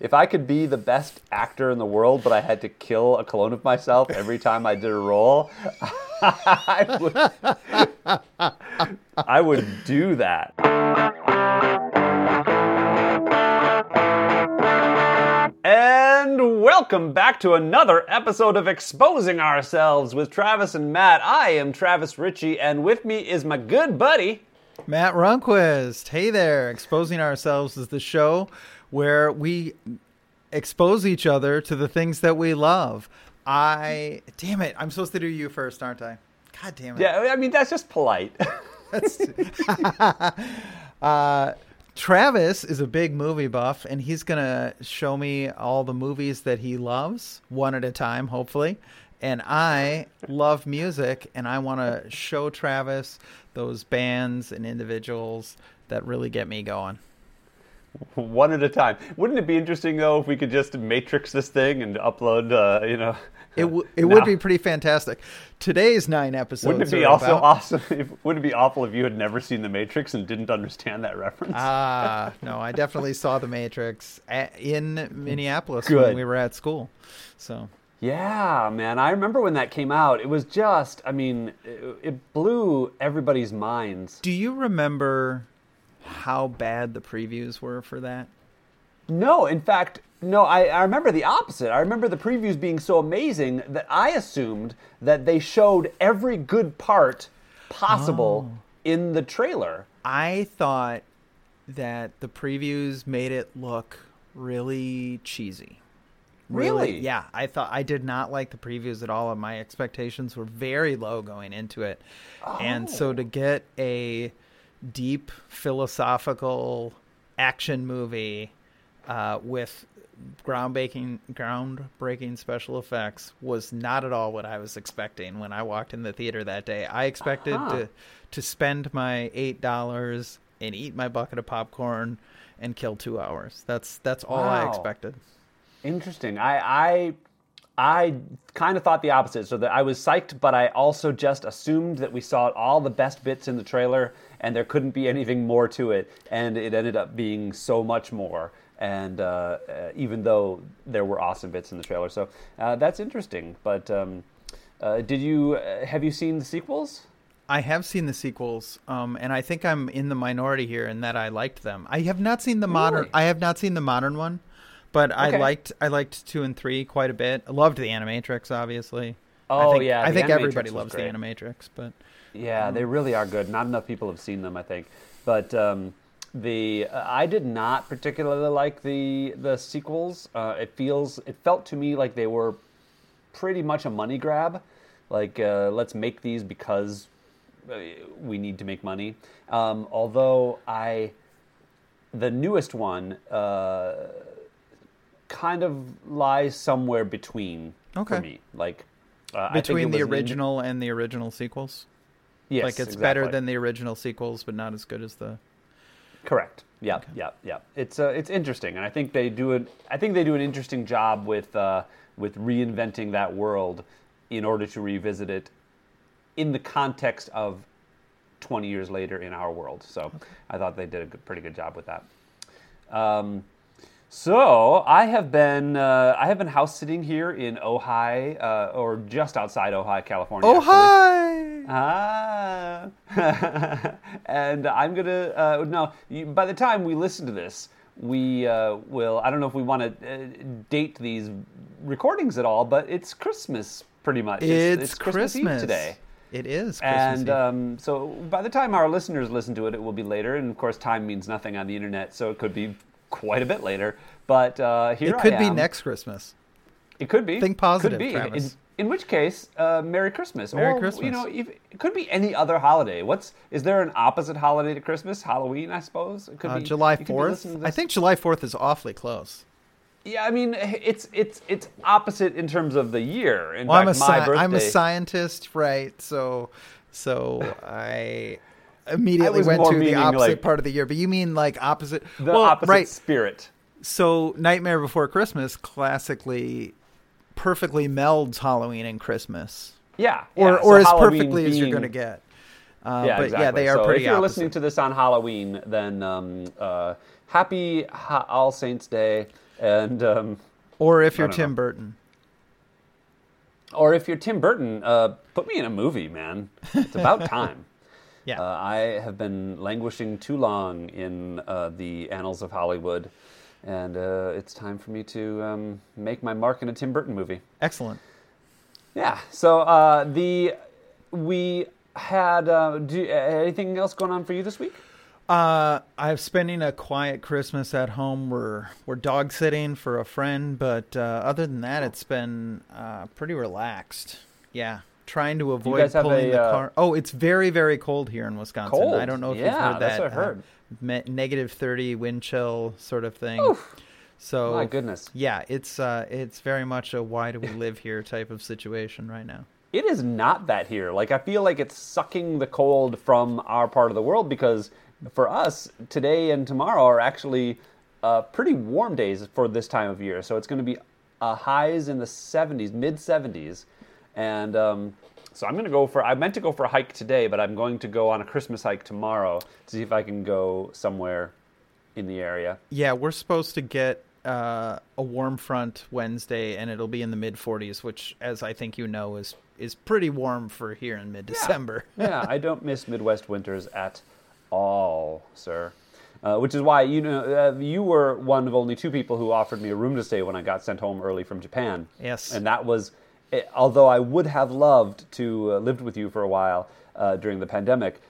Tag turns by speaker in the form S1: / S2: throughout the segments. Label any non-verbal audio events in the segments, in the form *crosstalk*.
S1: If I could be the best actor in the world, but I had to kill a clone of myself every time I did a role, *laughs* I would, I would do that. And welcome back to another episode of Exposing Ourselves with Travis and Matt. I am Travis Ritchie, and with me is my good buddy,
S2: Matt Runquist. Hey there. Exposing Ourselves is the show where we expose each other to the things that we love. I, damn it, I'm supposed to do you first, aren't I? God damn it.
S1: Yeah, I mean, that's just polite. *laughs*
S2: That's, *laughs* uh, Travis is a big movie buff, and he's going to show me all the movies that he loves, one at a time, hopefully. And I love music, and I want to show Travis those bands and individuals that really get me going.
S1: One at a time. Wouldn't it be interesting though if we could just matrix this thing and upload? Uh, you know,
S2: It, w- *laughs* it
S1: now-
S2: would be pretty fantastic. Today's nine episodes.
S1: Wouldn't it be also
S2: about-
S1: awesome? If, wouldn't it be awful if you had never seen The Matrix and didn't understand that reference?
S2: Ah, no, I definitely saw The Matrix a- in Minneapolis
S1: Good.
S2: when we were at school. So
S1: yeah, man. I remember when that came out. It was just, I mean, it, it blew everybody's minds.
S2: Do you remember how bad the previews were for that?
S1: No, in fact, no, I, I remember the opposite. I remember the previews being so amazing that I assumed that they showed every good part possible
S2: Oh.
S1: in the trailer.
S2: I thought that the previews made it look really cheesy.
S1: Really?
S2: Yeah, I thought I did not like the previews at all, and my expectations were very low going into it. And so to oh. get a deep philosophical action movie uh, with groundbreaking groundbreaking special effects was not at all what I was expecting when I walked in the theater that day. I expected
S1: Uh-huh.
S2: to to spend my eight dollars and eat my bucket of popcorn and kill two hours. That's that's all I expected.
S1: Interesting. I I I kind of thought the opposite. So that I was psyched, but I also just assumed that we saw all the best bits in the trailer, and there couldn't be anything more to it. And it ended up being so much more. And uh, uh, even though there were awesome bits in the trailer, so uh, that's interesting. But um, uh, did you uh, have you seen the sequels?
S2: I have seen the sequels, um, and I think I'm in the minority here in that I liked them. I have not seen the modern.
S1: Really?
S2: I have not seen the modern one, but I liked I liked two and three quite a bit. I loved the Animatrix, obviously.
S1: Oh,
S2: I think,
S1: yeah,
S2: I think
S1: Animatrix
S2: everybody loves
S1: great.
S2: the Animatrix, but
S1: Yeah, they really are good. Not enough people have seen them, I think. But um, the uh, I did not particularly like the the sequels. Uh, it feels it felt to me like they were pretty much a money grab. Like uh, let's make these because uh, we need to make money. Um, although I the newest one uh, kind of lies somewhere between
S2: Okay.
S1: for me. Like uh,
S2: between the
S1: was an ind-
S2: original and the original sequels,
S1: yes,
S2: like it's better than the original sequels, but not as good as the.
S1: Correct. Yeah, yeah, yeah. It's uh, it's interesting, and I think they do it. I think they do an interesting job with uh, with reinventing that world in order to revisit it in the context of twenty years later in our world. So I thought they did a good, pretty good job with that. Um, so I have been uh, I have been house sitting here in Ojai, uh, or just outside Ojai, California.
S2: Oh hi!
S1: Ah, *laughs* and I'm gonna uh, no. By the time we listen to this, we uh, will. I don't know if we want to uh, date these recordings at all, but it's Christmas pretty much.
S2: It's,
S1: Christmas, Eve today.
S2: It is Christmas
S1: And um, so by the time our listeners listen to it, it will be later. And of course, time means nothing on the internet, so it could be quite a bit later. But uh, here
S2: it could be next Christmas.
S1: It could be.
S2: Think positive,
S1: Could be.
S2: Travis.
S1: In, in which case, uh, Merry Christmas.
S2: Merry
S1: or,
S2: Christmas.
S1: You know, if, it could be any other holiday. What's is there an opposite holiday to Christmas? Halloween, I suppose. It could
S2: Uh,
S1: be
S2: July
S1: you could be
S2: fourth. I think July fourth is awfully close.
S1: Yeah, I mean, it's it's it's opposite in terms of the year. In
S2: Well, I'm a
S1: my
S2: sci-
S1: birthday...
S2: I'm a scientist, right? So, so I immediately went to the opposite
S1: like-
S2: part of the year. But you mean like opposite?
S1: the
S2: well,
S1: opposite
S2: right?
S1: spirit.
S2: So, Nightmare Before Christmas classically perfectly melds Halloween and Christmas,
S1: Yeah,
S2: or
S1: yeah.
S2: or
S1: So
S2: as
S1: Halloween
S2: perfectly as you're going to get. Uh,
S1: Yeah,
S2: but
S1: exactly.
S2: yeah, they are
S1: so
S2: pretty
S1: If you're
S2: opposite.
S1: listening to this on Halloween, then um, uh, happy ha- All Saints Day. And um,
S2: Or if you're Tim
S1: know.
S2: Burton.
S1: or if you're Tim Burton, uh, put me in a movie, man. It's about *laughs* time.
S2: Yeah.
S1: Uh, I have been languishing too long in uh, the annals of Hollywood, and uh, it's time for me to um, make my mark in a Tim Burton movie.
S2: Excellent.
S1: Yeah. So uh, the we had uh, do, anything else going on for you this week?
S2: Uh, I'm spending a quiet Christmas at home. We're we're dog sitting for a friend, but uh, other than that, it's been uh, pretty relaxed. Yeah, trying to avoid pulling
S1: a,
S2: the
S1: uh,
S2: car. Oh, it's very very cold here in Wisconsin.
S1: Cold?
S2: I don't know if you've
S1: Yeah,
S2: heard
S1: that's
S2: that.
S1: what I've
S2: uh, negative thirty wind chill sort of thing. So
S1: My goodness.
S2: yeah, it's uh, it's very much a why do we live here type of situation right now.
S1: It is not that here. Like I feel like it's sucking the cold from our part of the world because for us today and tomorrow are actually uh, pretty warm days for this time of year. So it's going to be uh, highs in the 70s, mid 70s, and um, so I'm going to go for. I meant to go for a hike today, but I'm going to go on a Christmas hike tomorrow to see if I can go somewhere in the area.
S2: Yeah, we're supposed to get uh, a warm front Wednesday, and it'll be in the mid 40s, which, as I think you know, is is pretty warm for here in mid December. *laughs*
S1: yeah, I don't miss Midwest winters at all, sir. Uh, which is why you know uh, you were one of only two people who offered me a room to stay when I got sent home early from Japan.
S2: Yes.
S1: and that was, eh, although I would have loved to uh, lived with you for a while uh, during the pandemic.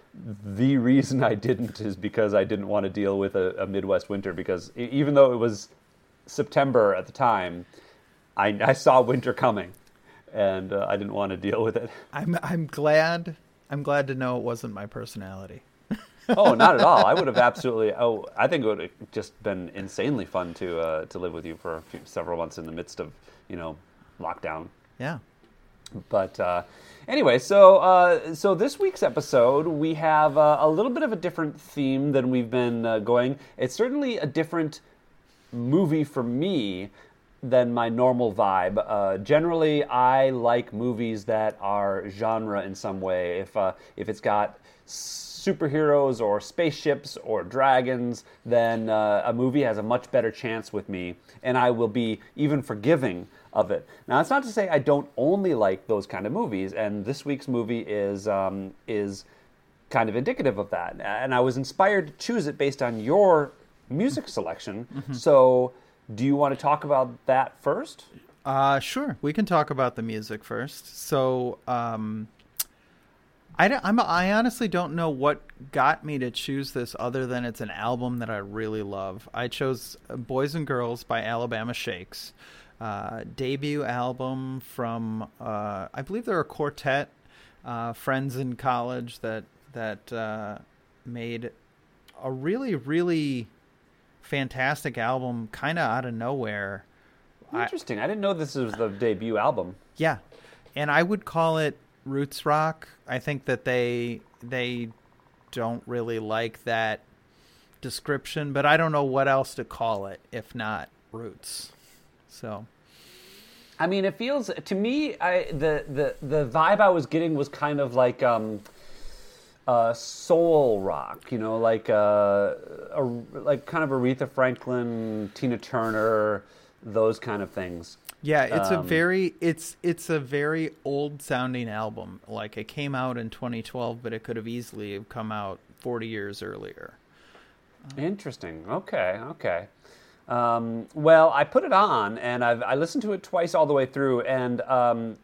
S1: The reason I didn't is because I didn't want to deal with a, a Midwest winter. Because even though it was September at the time, I, I saw winter coming, and uh, I didn't want to deal with it. *laughs*
S2: I'm I'm glad I'm glad to know it wasn't my personality. *laughs*
S1: oh, not at all. I would have absolutely. Oh, I think it would have just been insanely fun to uh, to live with you for a few, several months in the midst of you know lockdown.
S2: Yeah.
S1: But uh, anyway, so uh, so this week's episode we have uh, a little bit of a different theme than we've been uh, going. It's certainly a different movie for me than my normal vibe. Uh, generally, I like movies that are genre in some way. If uh, if it's got superheroes or spaceships or dragons, then uh, a movie has a much better chance with me, and I will be even forgiving of it. Now, it's not to say I don't only like those kind of movies, and this week's movie is um, is kind of indicative of that. And I was inspired to choose it based on your music selection. So, do you want to talk about that first?
S2: Uh, sure. We can talk about the music first. So, um, I, I'm, I honestly don't know what got me to choose this other than it's an album that I really love. I chose uh, Boys and Girls by Alabama Shakes. Uh, debut album from, uh, I believe they're a quartet, uh, friends in college that, that uh, made a really, really fantastic album kind of out of nowhere. I-
S1: Interesting. I, didn't know this was the debut album.
S2: Yeah, and I would call it roots rock. I think that they they don't really like that description, but I don't know what else to call it if not roots. So
S1: I mean, it feels to me. I the the the vibe I was getting was kind of like um, uh, soul rock. You know, like uh, a, like kind of Aretha Franklin, Tina Turner, those kind of things.
S2: yeah, it's a
S1: Um,
S2: very it's it's a very old sounding album. Like it came out in 2012, but it could have easily have come out 40 years earlier.
S1: Interesting. Okay. Okay. Um, well, I put it on and I've, I listened to it twice all the way through, and um,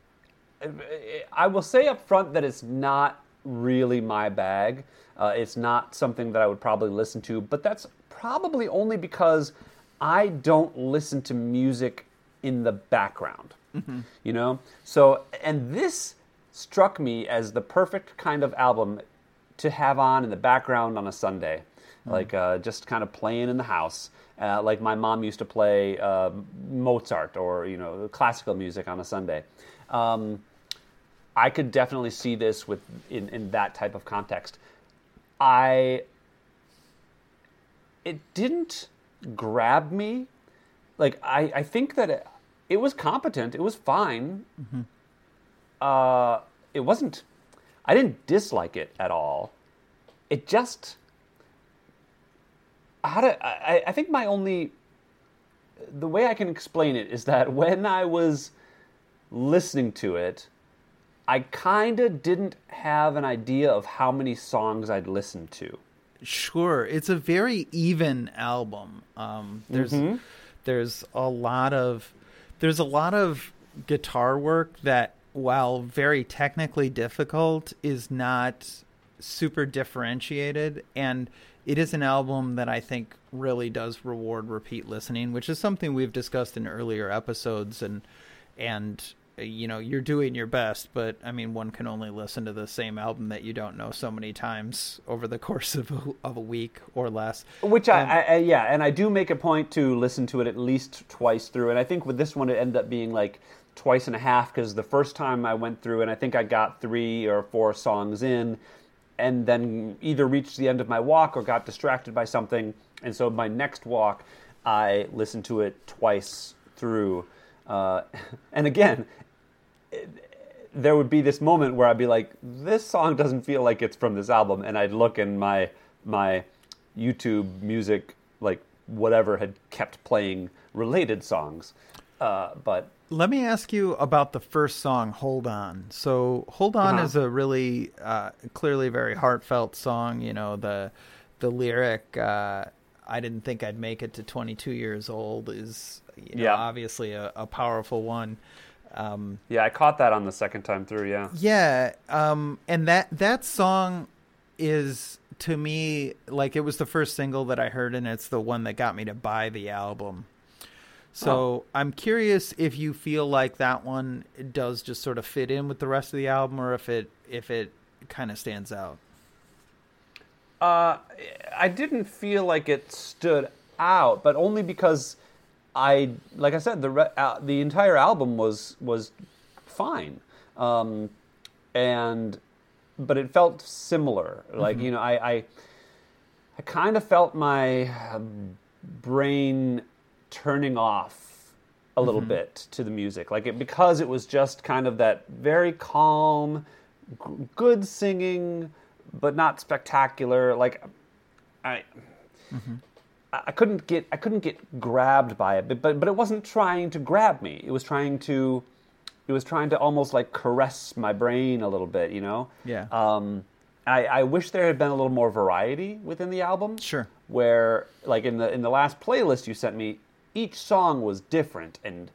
S1: I will say up front that it's not really my bag. Uh, it's not something that I would probably listen to, but that's probably only because I don't listen to music in the background. You know? So, and this struck me as the perfect kind of album to have on in the background on a Sunday, like uh, just kind of playing in the house, uh, like my mom used to play uh, Mozart or you know classical music on a Sunday. Um, I could definitely see this with in, in that type of context. I it didn't grab me. Like I, I think that it, it was competent. It was fine. Uh, it wasn't. I didn't dislike it at all. It just. How to, I, I think my only the way I can explain it is that when I was listening to it, I kind of didn't have an idea of how many songs I'd listened to.
S2: Sure, it's a very even album. Um, there's
S1: Mm-hmm.
S2: there's a lot of there's a lot of guitar work that, while very technically difficult, is not super differentiated, and it is an album that I think really does reward repeat listening, which is something we've discussed in earlier episodes, and and you know you're doing your best but i mean one can only listen to the same album that you don't know so many times over the *laughs* course of a, of a week or less
S1: Which I, I, I, yeah, and I do make a point to listen to it at least twice through. And I think with this one, it ended up being like twice and a half because the first time I went through, and I think I got three or four songs in, and then either reached the end of my walk or got distracted by something. And so my next walk, I listened to it twice through. Uh, *laughs* and again, there would be this moment where I'd be like, "This song doesn't feel like it's from this album," and I'd look in my my YouTube music, like whatever had kept playing related songs. Uh, but
S2: let me ask you about the first song hold on so hold on
S1: Uh-huh.
S2: is a really uh, clearly very heartfelt song you know the the lyric uh, i didn't think i'd make it to 22 years old is you know,
S1: Yeah.
S2: obviously a, a powerful one um,
S1: yeah, I caught that on the second time through. Yeah,
S2: Yeah, um, and that that song is to me like it was the first single that I heard, and it's the one that got me to buy the album. So
S1: Oh.
S2: I'm curious if you feel like that one does just sort of fit in with the rest of the album, or if it if it kind of stands out.
S1: uh, I didn't feel like it stood out, but only because I, like I said, the re- uh, the entire album was was fine, um, and but it felt similar. Like you know, I I, I kind of felt my brain turning off a little bit to the music, like it because it was just kind of that very calm, g- good singing, but not spectacular. Like I. I I couldn't get I couldn't get grabbed by it, but, but but it wasn't trying to grab me. It was trying to it was trying to almost like caress my brain a little bit, you know.
S2: Yeah.
S1: Um, I, I wish there had been a little more variety within the album.
S2: Sure.
S1: Where like in the in the last playlist you sent me, each song was different and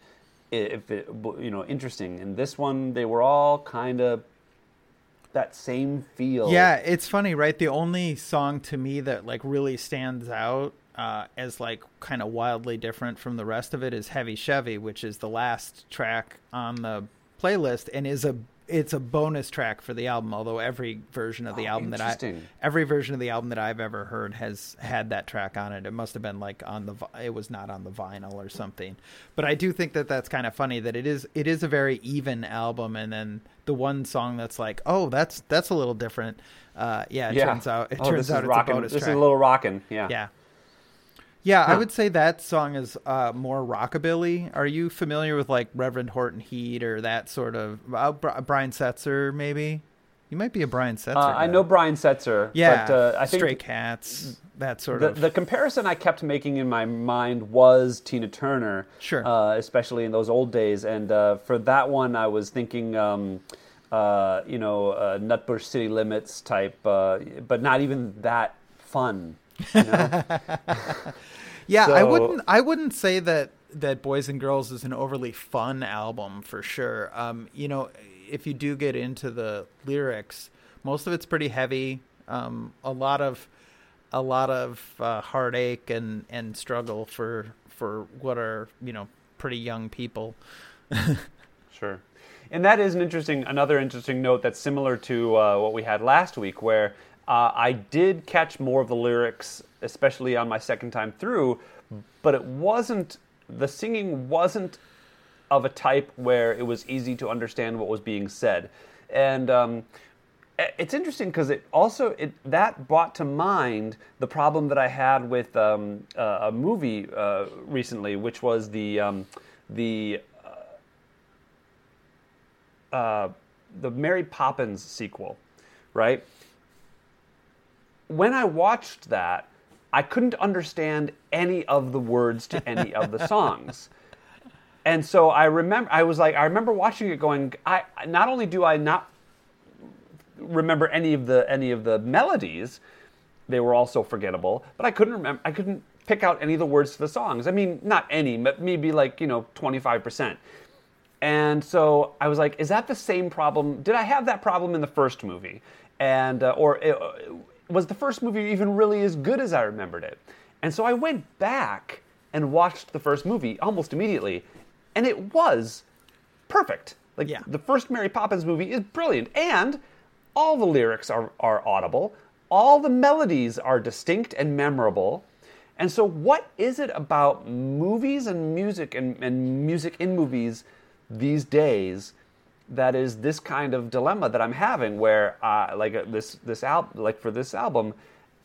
S1: if it you know interesting. And this one, they were all kind of that same feel.
S2: Yeah, it's funny, right? The only song to me that like really stands out uh, as like kind of wildly different from the rest of it is Heavy Chevy, which is the last track on the playlist and is a it's a bonus track for the album. Although every version of the
S1: Oh,
S2: album that I every version of the album that I've ever heard has had that track on it. It must have been like on the it was not on the vinyl or something. But I do think that that's kind of funny that it is it is a very even album, and then the one song that's like, oh, that's that's a little different. Uh, yeah, it
S1: yeah.
S2: turns out it
S1: oh,
S2: turns out it's
S1: rockin'.
S2: a bonus
S1: This
S2: track.
S1: is a little rocking. Yeah.
S2: yeah. Yeah, I would say that song is uh, more rockabilly. Are you familiar with like Reverend Horton Heat or that sort of uh, Brian Setzer? Maybe you might be a Brian Setzer.
S1: Uh, I know Brian Setzer.
S2: Yeah,
S1: but, uh, I think
S2: Stray Cats, that sort
S1: the,
S2: of.
S1: the comparison I kept making in my mind was Tina Turner,
S2: Sure.
S1: uh, especially in those old days. And uh, for that one, I was thinking, um, uh, you know, uh, Nutbush City Limits type, uh, but not even that fun. You *laughs* know?
S2: Yeah, I wouldn't. I wouldn't say that that Boys and Girls is an overly fun album for sure. Um, you know, if you do get into the lyrics, most of it's pretty heavy. Um, a lot of a lot of uh, heartache and and struggle for for what are you know pretty young people. *laughs*
S1: Sure. And that is an interesting, another interesting note that's similar to uh, what we had last week, where uh, I did catch more of the lyrics, especially on my second time through, but it wasn't, the singing wasn't of a type where it was easy to understand what was being said. And um, it's interesting because it also it that brought to mind the problem that I had with um, uh, a movie uh, recently, which was the um, the uh, the Mary Poppins sequel, right? When I watched that, I couldn't understand any of the words to any of the songs. *laughs* And so I remember, I was like, I remember watching it going, I, not only do I not remember any of the, any of the melodies, they were also forgettable, but I couldn't remember, I couldn't pick out any of the words to the songs. I mean, not any, but maybe like, you know, 25%. And so I was like, is that the same problem? Did I have that problem in the first movie? And, uh, or uh, was the first movie even really as good as I remembered it? And so I went back and watched the first movie almost immediately, and it was perfect. Like
S2: Yeah.
S1: the first Mary Poppins movie is brilliant, and all the lyrics are, are audible, all the melodies are distinct and memorable. And so, what is it about movies and music and, and music in movies these days that is this kind of dilemma that I'm having, where uh, like uh, this this album, like for this album,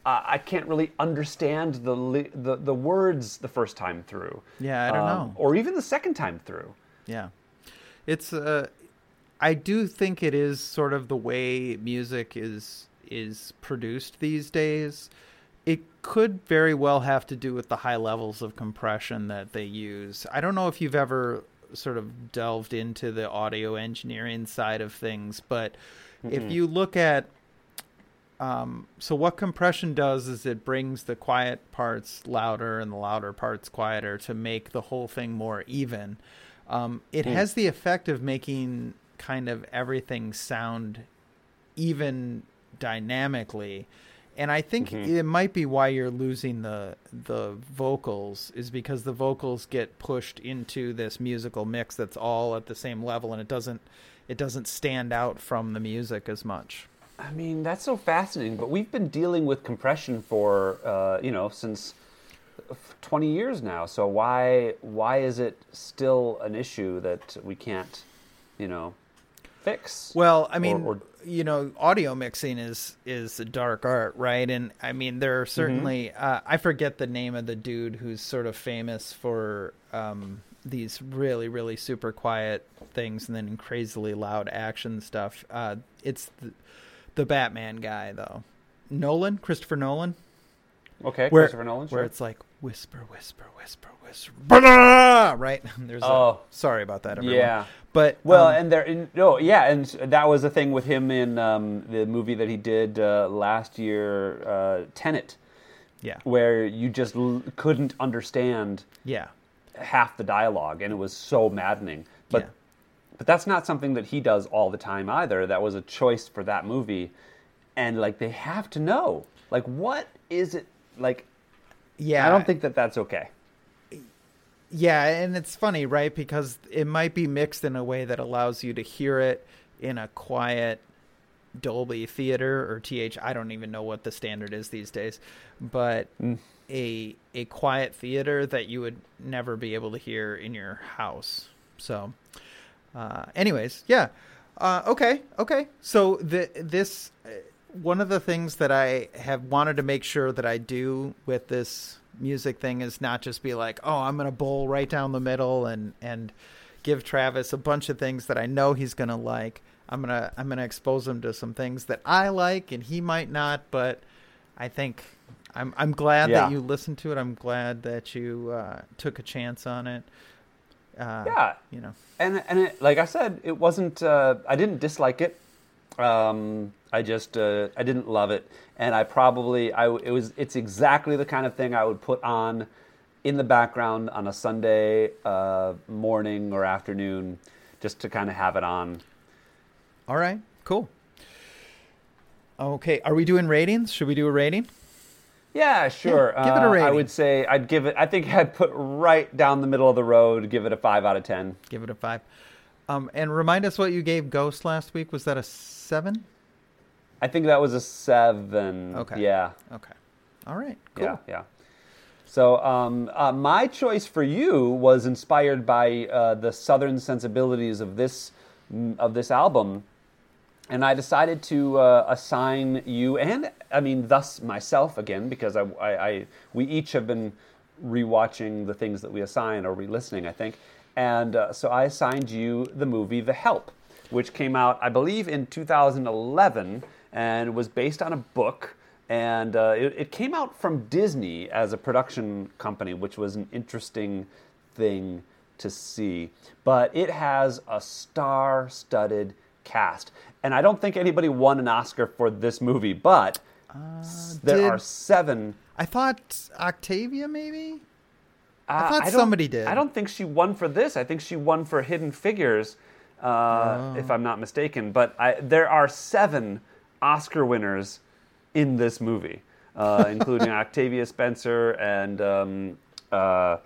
S1: uh, I can't really understand the, li- the the words the first time through.
S2: Yeah, I don't know.
S1: or even the second time through.
S2: Yeah. It's uh I do think it is sort of the way music is is produced these days. It could very well have to do with the high levels of compression that they use. I don't know if you've ever sort of delved into the audio engineering side of things, but if you look at um, so what compression does is it brings the quiet parts louder and the louder parts quieter to make the whole thing more even. Um, it has the effect of making kind of everything sound even dynamically. And I think it might be why you're losing the the vocals is because the vocals get pushed into this musical mix that's all at the same level and it doesn't it doesn't stand out from the music as much.
S1: I mean, that's so fascinating. But we've been dealing with compression for uh, you know since 20 years now. So why why is it still an issue that we can't you know fix?
S2: Well, I mean,
S1: or-
S2: you know, audio mixing is is a dark art, right? And I mean, there are certainly uh, I forget the name of the dude who's sort of famous for um, these really really super quiet things and then crazily loud action stuff. Uh, it's the, the Batman guy though, Nolan, Christopher Nolan,
S1: Okay,
S2: where
S1: Christopher Nolan.
S2: where
S1: Sure.
S2: it's like whisper, whisper, whisper, whisper, *laughs* right? *laughs* There's
S1: Oh.
S2: a, sorry about that, everyone.
S1: Yeah.
S2: but
S1: Well,
S2: um,
S1: and there, in, no, yeah, and that was the thing with him in um, the movie that he did uh, last year, uh, Tenet,
S2: yeah,
S1: where you just l- couldn't understand
S2: yeah.
S1: half the dialogue, and it was so maddening. But
S2: Yeah.
S1: but that's not something that he does all the time either. That was a choice for that movie, and like they have to know, like what is it like?
S2: Yeah,
S1: I don't think that that's okay.
S2: Yeah, and it's funny, right? Because it might be mixed in a way that allows you to hear it in a quiet Dolby theater or TH. I don't even know what the standard is these days, but a a quiet theater that you would never be able to hear in your house. So, uh, anyways, yeah, uh, okay, okay. So the this uh, one of the things that I have wanted to make sure that I do with this music thing is not just be like, oh, I'm gonna bowl right down the middle and and give Travis a bunch of things that I know he's gonna like. I'm gonna I'm gonna expose him to some things that I like and he might not, but I think I'm I'm glad
S1: Yeah.
S2: that you listened to it. I'm glad that you uh, took a chance on it. Uh,
S1: Yeah,
S2: you know.
S1: and and it, like I said, it wasn't. Uh, I didn't dislike it. Um, I just uh, I didn't love it, and I probably I it was it's exactly the kind of thing I would put on in the background on a Sunday uh, morning or afternoon, just to kind of have it on.
S2: All right, cool. Okay, are we doing ratings? Should we do a rating?
S1: Yeah, sure.
S2: give it a
S1: Uh, I would say I'd give it. I think I'd put right down the middle of the road. Give it a five out of ten.
S2: Give it a five. Um, and remind us what you gave Ghost last week. Was that a seven?
S1: I think that was a seven.
S2: Okay.
S1: Yeah.
S2: Okay. All right. Cool.
S1: Yeah, yeah. So um, uh, my choice for you was inspired by uh, the southern sensibilities of this mm, of this album, and I decided to uh, assign you and I mean thus myself again because I, I, I we each have been rewatching the things that we assign or re-listening I think, and uh, so I assigned you the movie The Help, which came out I believe in 2011 and was based on a book and uh, it, it came out from Disney as a production company, which was an interesting thing to see. But it has a star-studded cast, and I don't think anybody won an Oscar for this movie, but there
S2: did-
S1: are seven.
S2: I thought Octavia maybe.
S1: Uh,
S2: thought
S1: don't-
S2: somebody did.
S1: I don't think she won for this. I think she won for Hidden Figures, uh, if I'm not mistaken. But I, there are seven Oscar winners in this movie, uh, *laughs* including Octavia Spencer and um, uh,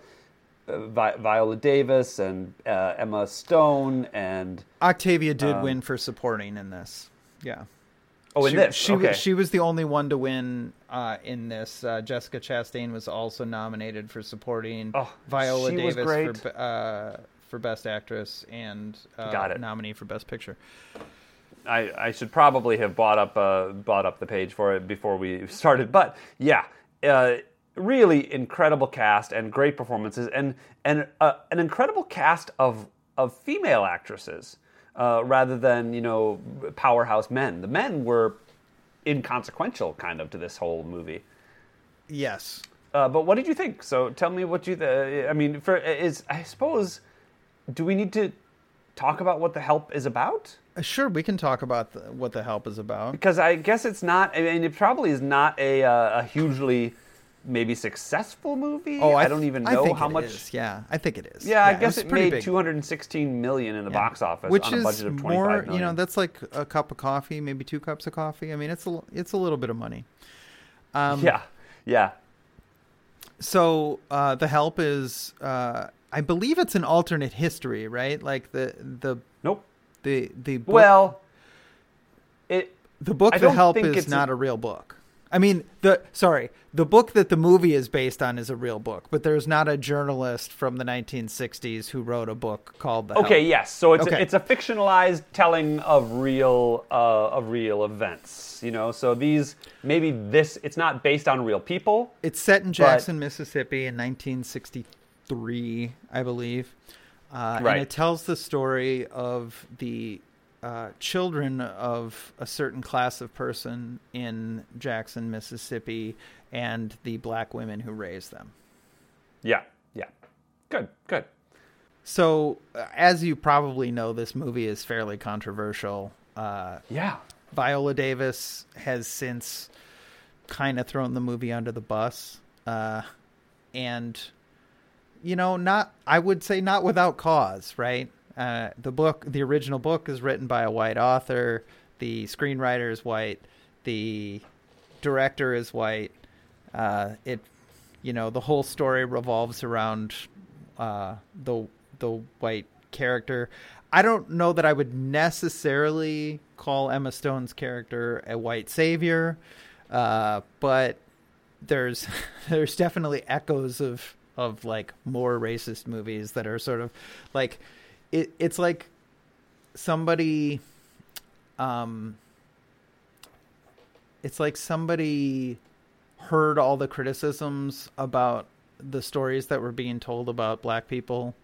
S1: Vi- Viola Davis and uh, Emma Stone and
S2: Octavia did
S1: Um,
S2: win for supporting in this. Yeah.
S1: Oh, in
S2: she,
S1: this
S2: she
S1: okay.
S2: was she was the only one to win uh, in this. Uh, Jessica Chastain was also nominated for supporting.
S1: Oh,
S2: Viola Davis for uh, for best actress and uh,
S1: Got it.
S2: nominee for best picture.
S1: I, I should probably have bought up uh, bought up the page for it before we *laughs* started. But yeah, uh, really incredible cast and great performances and and uh, an incredible cast of of female actresses uh, rather than you know powerhouse men. The men were inconsequential kind of to this whole movie.
S2: Yes.
S1: Uh, but what did you think? So tell me what you. Th- I mean, for is I suppose, do we need to talk about what the help is about?
S2: Uh, Sure, we can talk about the, what the help is about.
S1: because I guess it's not. I mean, it probably is not a uh, a hugely maybe successful movie.
S2: Oh,
S1: I,
S2: I,
S1: don't even know how
S2: it
S1: much.
S2: is. Yeah, I think it is.
S1: Yeah, I guess it
S2: pretty
S1: made
S2: big.
S1: 216 million in the box office
S2: which
S1: on a budget of 25
S2: more.
S1: million.
S2: You know, that's like a cup of coffee, maybe two cups of coffee. I mean, it's a it's a little bit of money. Um,
S1: yeah, yeah.
S2: So uh, the help is, uh, I believe it's an alternate history, right? Like the the
S1: Nope.
S2: the the book,
S1: Well, it.
S2: the book The Help is
S1: it's a-
S2: not a real book. I mean, the sorry, the book that the movie is based on is a real book, but there's not a journalist from the 1960s who wrote a book called The
S1: Okay,
S2: Help.
S1: yes. So it's
S2: Okay.
S1: a, it's a fictionalized telling of real uh, of real events. You know, so these maybe this it's not based on real people.
S2: It's set in Jackson, Mississippi in 1963, I believe. Uh,
S1: Right.
S2: And it tells the story of the uh, children of a certain class of person in Jackson, Mississippi, and the black women who raised them.
S1: Yeah, yeah. Good, good.
S2: So, uh, as you probably know, this movie is fairly controversial. Uh,
S1: Yeah.
S2: Viola Davis has since kind of thrown the movie under the bus. Uh, and, you know, not, I would say not without cause, right? Uh, the book, the original book is written by a white author. The screenwriter is white. The director is white. Uh, it, you know, the whole story revolves around uh, the the white character. I don't know that I would necessarily call Emma Stone's character a white savior, uh, but there's *laughs* there's definitely echoes of of like more racist movies that are sort of like it. It's like somebody, um, it's like somebody heard all the criticisms about the stories that were being told about black people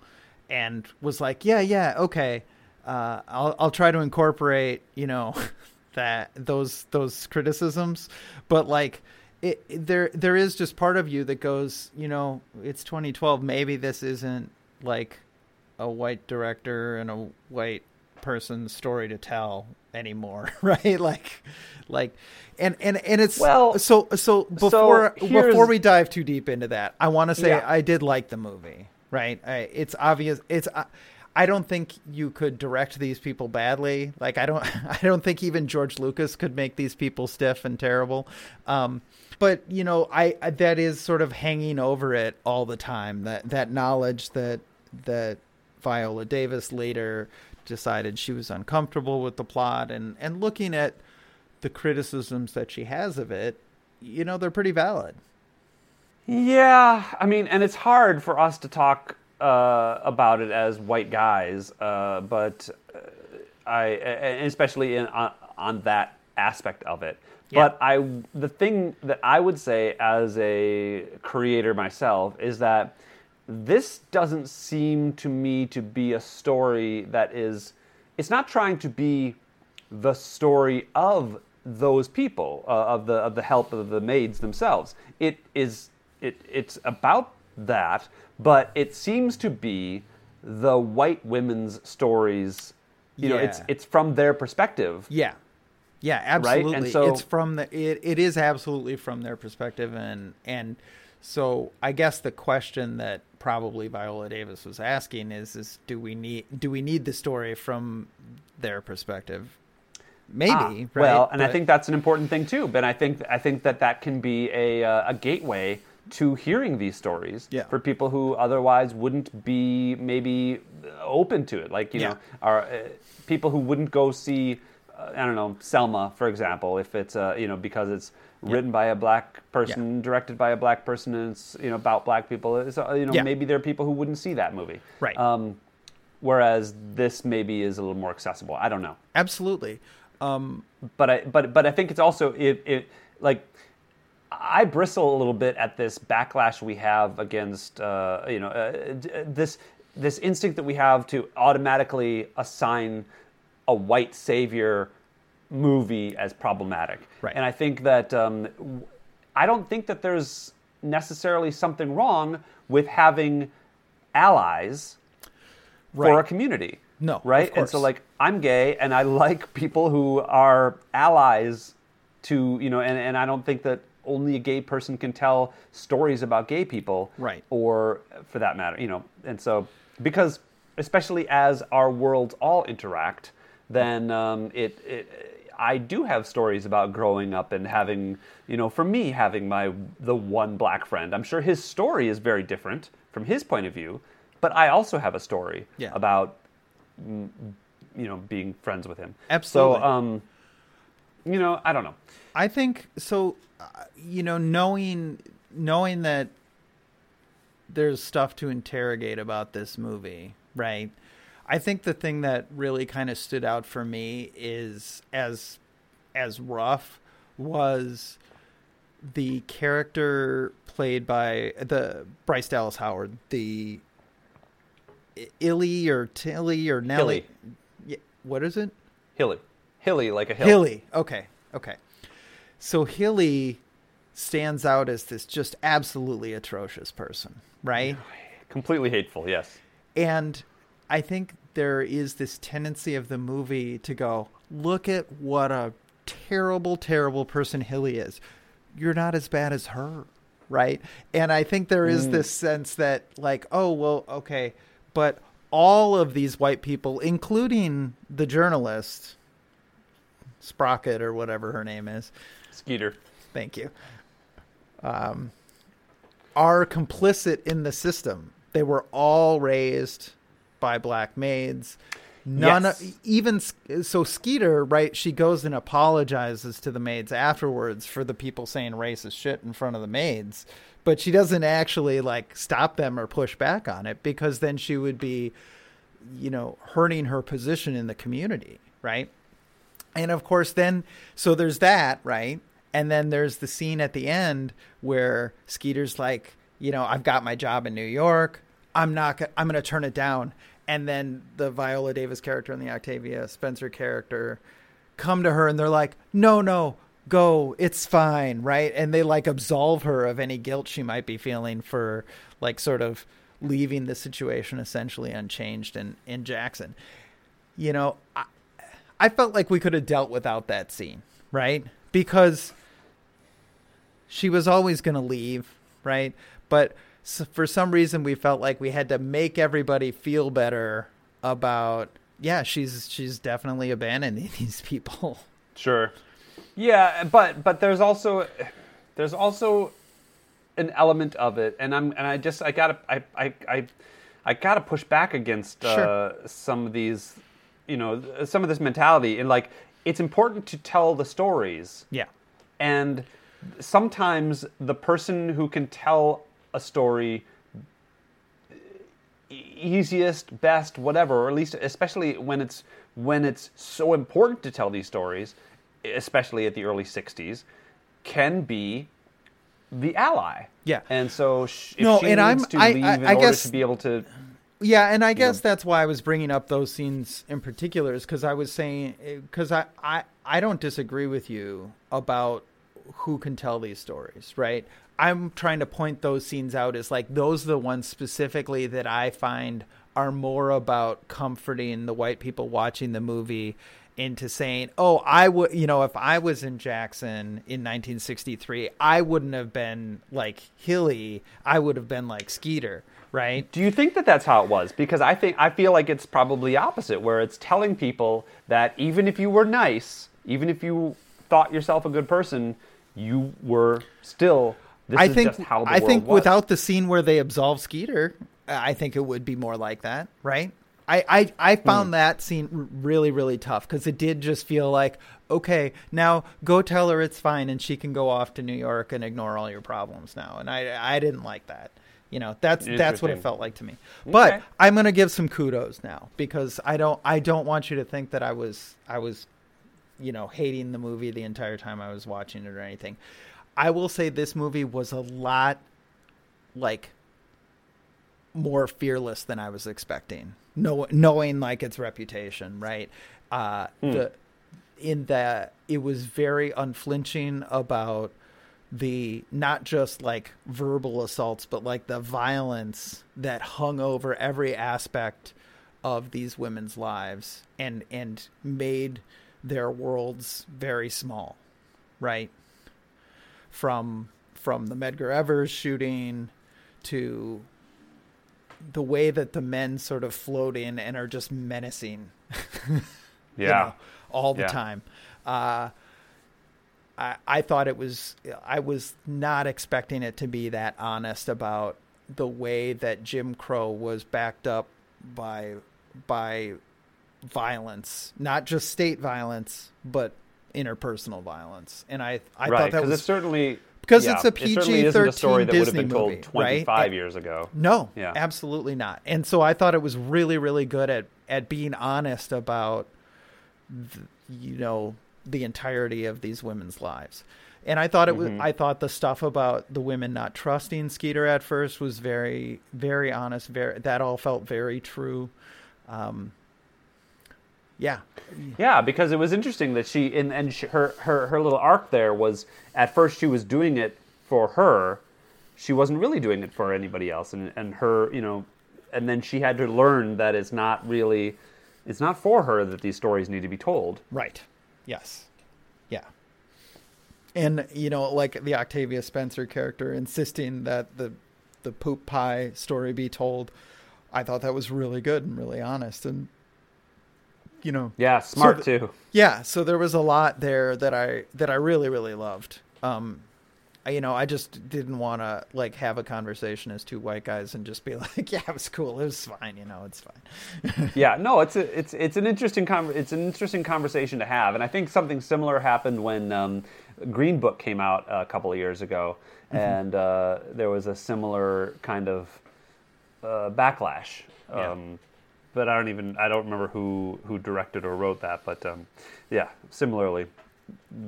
S2: and was like, yeah, yeah, okay. Uh, I'll I'll try to incorporate, you know, *laughs* that those those criticisms, but like it, there there is just part of you that goes, you know, it's 2012. Maybe this isn't like a white director and a white person's story to tell anymore, *laughs* right? Like, like, and and and it's
S1: Well,
S2: so so before
S1: here's-
S2: before we dive too deep into that, I want to say
S1: Yeah.
S2: I did like the movie. Right? I, it's obvious. It's. I I don't think you could direct these people badly. Like I don't. *laughs* I don't think even George Lucas could make these people stiff and terrible. Um, but you know, I, I that is sort of hanging over it all the time. That that knowledge that that Viola Davis later decided she was uncomfortable with the plot, and and looking at the criticisms that she has of it, you know, they're pretty valid.
S1: Yeah, I mean, and it's hard for us to talk uh, about it as white guys, uh, but uh, I, especially in, on, on that aspect of it.
S2: Yeah.
S1: But I, the thing that I would say as a creator myself is that this doesn't seem to me to be a story that is. It's not trying to be the story of those people uh, of the of the help of the maids themselves. It is it it's about that, but it seems to be the white women's stories. You know, it's it's from their perspective.
S2: Yeah. Yeah, absolutely.
S1: And so-
S2: it's from the it, it is absolutely from their perspective and and so I guess the question that probably Viola Davis was asking is is do we need do we need the story from their perspective? Maybe,
S1: Ah,
S2: right?
S1: Well, and I think that's an important thing too. But I think I think that that can be a uh, a gateway to hearing these stories
S2: Yeah.
S1: for people who otherwise wouldn't be maybe open to it. Like you
S2: Yeah.
S1: know, are uh, people who wouldn't go see uh, I don't know Selma, for example, if it's uh, you know because it's written by a black person, directed by a black person, and it's you know about black people. It's, uh, you know,
S2: Yeah.
S1: maybe there are people who wouldn't see that movie.
S2: Right.
S1: Um, whereas this maybe is a little more accessible. I don't know
S2: absolutely. Um
S1: but I but but I think it's also it, it like I bristle a little bit at this backlash we have against uh, you know uh, this this instinct that we have to automatically assign a white savior movie as problematic.
S2: Right.
S1: And I think that um, I don't think that there's necessarily something wrong with having allies for a community.
S2: No,
S1: right? And so like I'm gay and I like people who are allies to, you know, and, and I don't think that only a gay person can tell stories about gay people.
S2: Right.
S1: Or for that matter, you know. And so because especially as our worlds all interact, then um, it, it I do have stories about growing up and having, you know, for me having my the one black friend. I'm sure his story is very different from his point of view, but I also have a story
S2: Yeah.
S1: about mm, you know being friends with him.
S2: Absolutely.
S1: So um you know, I don't know.
S2: I think so. Uh, you know, knowing knowing that there's stuff to interrogate about this movie, right? I think the thing that really kind of stood out for me is as as rough was the character played by the Bryce Dallas Howard, the Illy or Tilly or Nelly. Yeah, what is it?
S1: Hilly. Hilly like a hill.
S2: Hilly. Okay. Okay. So Hilly stands out as this just absolutely atrocious person, right?
S1: Completely hateful, yes.
S2: And I think there is this tendency of the movie to go, look at what a terrible, terrible person Hilly is. You're not as bad as her, right? And I think there is this sense that, like, oh, well, okay, but all of these white people, including the journalist, Sprocket or whatever her name is,
S1: Skeeter.
S2: thank you, um, are complicit in the system. They were all raised by black maids. None,
S1: Yes.
S2: of, even so, Skeeter, right? She goes and apologizes to the maids afterwards for the people saying racist shit in front of the maids, but she doesn't actually like stop them or push back on it because then she would be, you know, hurting her position in the community, right? And of course, then so there's that, right? And then there's the scene at the end where Skeeter's like, you know, I've got my job in New York. I'm not. go- I'm going to turn it down. And then the Viola Davis character and the Octavia Spencer character come to her and they're like, no, no, go. It's fine, right? And they like absolve her of any guilt she might be feeling for like sort of leaving the situation essentially unchanged in in Jackson. You know, I, I felt like we could have dealt without that scene, right? Because she was always going to leave, right? But s for some reason, we felt like we had to make everybody feel better about, yeah, she's she's definitely abandoning *laughs* these people.
S1: Sure. Yeah, but but there's also there's also an element of it, and I'm and I just I gotta I I I, I gotta push back against uh,
S2: Sure.
S1: some of these, you know, some of this mentality, and like it's important to tell the stories,
S2: Yeah,
S1: and sometimes the person who can tell a story easiest best whatever or at least especially when it's when it's so important to tell these stories especially at the early 60s can be the ally
S2: Yeah.
S1: and so sh-
S2: No,
S1: she
S2: and
S1: needs
S2: I'm-
S1: to
S2: I-
S1: leave
S2: I-
S1: in
S2: I
S1: order
S2: guess-
S1: to be able to
S2: Yeah, and I guess that's why I was bringing up those scenes in particular, is because I was saying eh, because I, I I don't disagree with you about who can tell these stories, right? I'm trying to point those scenes out as like those are the ones specifically that I find are more about comforting the white people watching the movie into saying, "Oh, I would, you know, if I was in Jackson in 1963, I wouldn't have been like Hilly. I would have been like Skeeter." Right?
S1: Do you think that that's how it was? Because I think I feel like it's probably opposite, where it's telling people that even if you were nice, even if you thought yourself a good person, you were still. This
S2: I think
S1: just how the
S2: I think
S1: was.
S2: without the scene where they absolve Skeeter, I think it would be more like that, right? I I, I found hmm. that scene really really tough because it did just feel like okay now go tell her it's fine and she can go off to New York and ignore all your problems now and I I didn't like that. You know that's that's what it felt like to me. But I'm gonna give some kudos now because I don't I don't want you to think that I was I was you know hating the movie the entire time I was watching it or anything. I will say this movie was a lot like more fearless than I was expecting. Know, knowing like its reputation, right? Uh, The in that it was very unflinching about the not just like verbal assaults, but like the violence that hung over every aspect of these women's lives and and made their worlds very small, right? From from the Medgar Evers shooting to the way that the men sort of float in and are just menacing *laughs* you
S1: Yeah.
S2: know, all the
S1: Yeah.
S2: time. Uh, I I thought it was I was not expecting it to be that honest about the way that Jim Crow was backed up by by violence, not just state violence, but interpersonal violence. And I I
S1: right,
S2: thought that was
S1: it's certainly
S2: because
S1: yeah,
S2: it's a
S1: it certainly isn't a story
S2: PG-13
S1: that would have
S2: Disney
S1: been told
S2: movie,
S1: 25
S2: right?
S1: years ago.
S2: No,
S1: Yeah.
S2: absolutely not. And so I thought it was really, really good at at being honest about, the, you know, the entirety of these women's lives. And I thought it was.
S1: Mhm.
S2: I thought the stuff about the women not trusting Skeeter at first was very, very honest. Very that all felt very true. Um, yeah,
S1: Yeah, because it was interesting that she and and she, her her her little arc there was at first she was doing it for her, she wasn't really doing it for anybody else, and and her you know, and then she had to learn that it's not really, it's not for her that these stories need to be told.
S2: Right. Yes. Yeah. And you know, like the Octavia Spencer character insisting that the the poop pie story be told, I thought that was really good and really honest and you know,
S1: Yeah, smart
S2: the-
S1: too.
S2: yeah, so there was a lot there that I that I really really loved. Um I, you know, I just didn't want to like have a conversation as two white guys and just be *laughs* like, yeah, it was cool. It was fine, you know, it's fine. *laughs*
S1: yeah, no, it's a, it's it's an interesting con- it's an interesting conversation to have, and I think something similar happened when um, Green Book came out a couple of years ago, and uh, there was a similar kind of uh, backlash.
S2: Yeah.
S1: But I don't even I don't remember who who directed or wrote that, but um, yeah, similarly,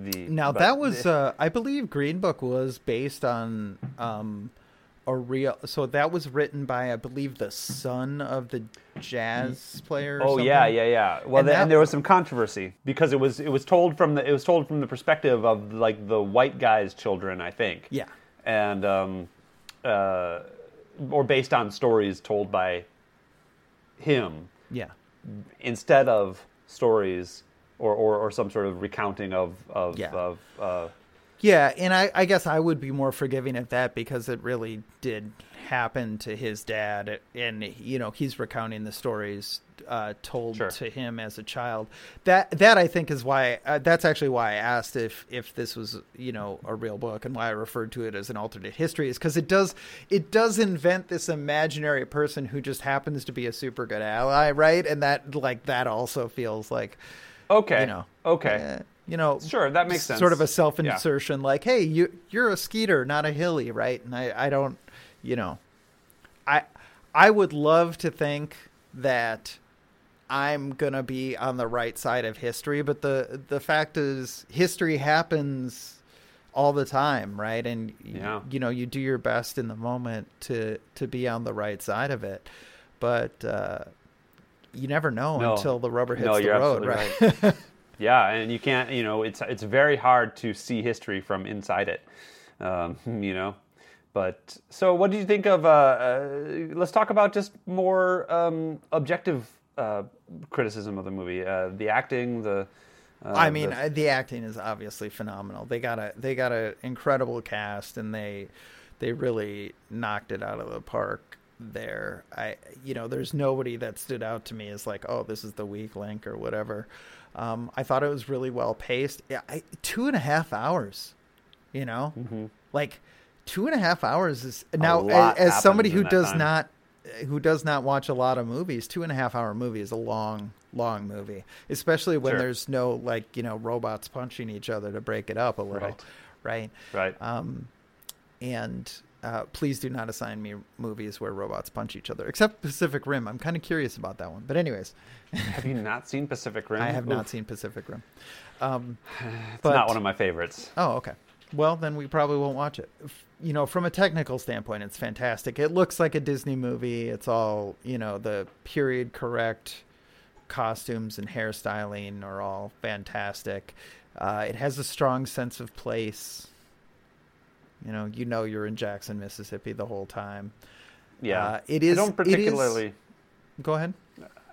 S1: the
S2: Now
S1: but-
S2: that was, uh, I believe, Green Book was based on um, a real. So that was written by, I believe, the son of the jazz player. or
S1: Oh yeah,
S2: something.
S1: yeah, yeah. Well,
S2: And
S1: and,
S2: that-
S1: and there was some controversy because it was it was told from the it was told from the perspective of like the white guy's children, I think.
S2: Yeah.
S1: And um, uh, or based on stories told by him
S2: yeah,
S1: instead of stories or, or, or some sort of recounting of of,
S2: Yeah.
S1: of uh,
S2: yeah. And I, I guess I would be more forgiving of that because it really did happen to his dad, and you know he's recounting the stories uh, told
S1: Sure.
S2: to him as a child. That that I think is why uh, that's actually why I asked if if this was you know a real book and why I referred to it as an alternate history is because it does it does invent this imaginary person who just happens to be a super good ally, right? And that like that also feels like
S1: okay
S2: you know
S1: okay
S2: eh, you know
S1: Sure, that makes sense.
S2: Sort of a self insertion, like hey you you're a skeeter, not a hilly, right? And I I don't you know I I would love to think that I'm gonna be on the right side of history, but the the fact is, history happens all the time, right? And
S1: Yeah.
S2: you know, you do your best in the moment to to be on the right side of it, but uh, you never know
S1: No.
S2: until the rubber hits
S1: No,
S2: the road,
S1: absolutely
S2: right? *laughs*
S1: yeah, and you can't. You know, it's it's very hard to see history from inside it. Um, *laughs* you know, but so what do you think of? Uh, uh, let's talk about just more um, objective uh, criticism of the movie. Uh, the acting, the. uh,
S2: I mean,
S1: the-
S2: uh, the acting is obviously phenomenal. They got a they got an incredible cast, and they they really knocked it out of the park there. I you know, there's nobody that stood out to me as like, oh, this is the weak link or whatever. Um, I thought it was really well paced. Yeah, I, two and a half hours. You know, like two and a half hours is now as, as somebody who does
S1: time.
S2: not who does not watch a lot of movies two and a half hour movie is a long long movie especially when
S1: Sure.
S2: there's no like you know robots punching each other to break it up a little
S1: Right.
S2: right,
S1: right.
S2: um and uh, please do not assign me movies where robots punch each other except pacific rim i'm kind of curious about that one but anyways
S1: have you not seen Pacific *laughs* Rim?
S2: i have not seen pacific rim *sighs* um
S1: It's
S2: but-
S1: not one of my favorites.
S2: Oh, okay. Well, then we probably won't watch it. F- You know, from a technical standpoint, it's fantastic. It looks like a Disney movie. It's all, you know, the period correct costumes and hairstyling are all fantastic. Uh, it has a strong sense of place. You know, you know you're in Jackson, Mississippi the whole time.
S1: Yeah,
S2: Uh, it is-
S1: I don't
S2: it is-
S1: particularly.
S2: Go ahead.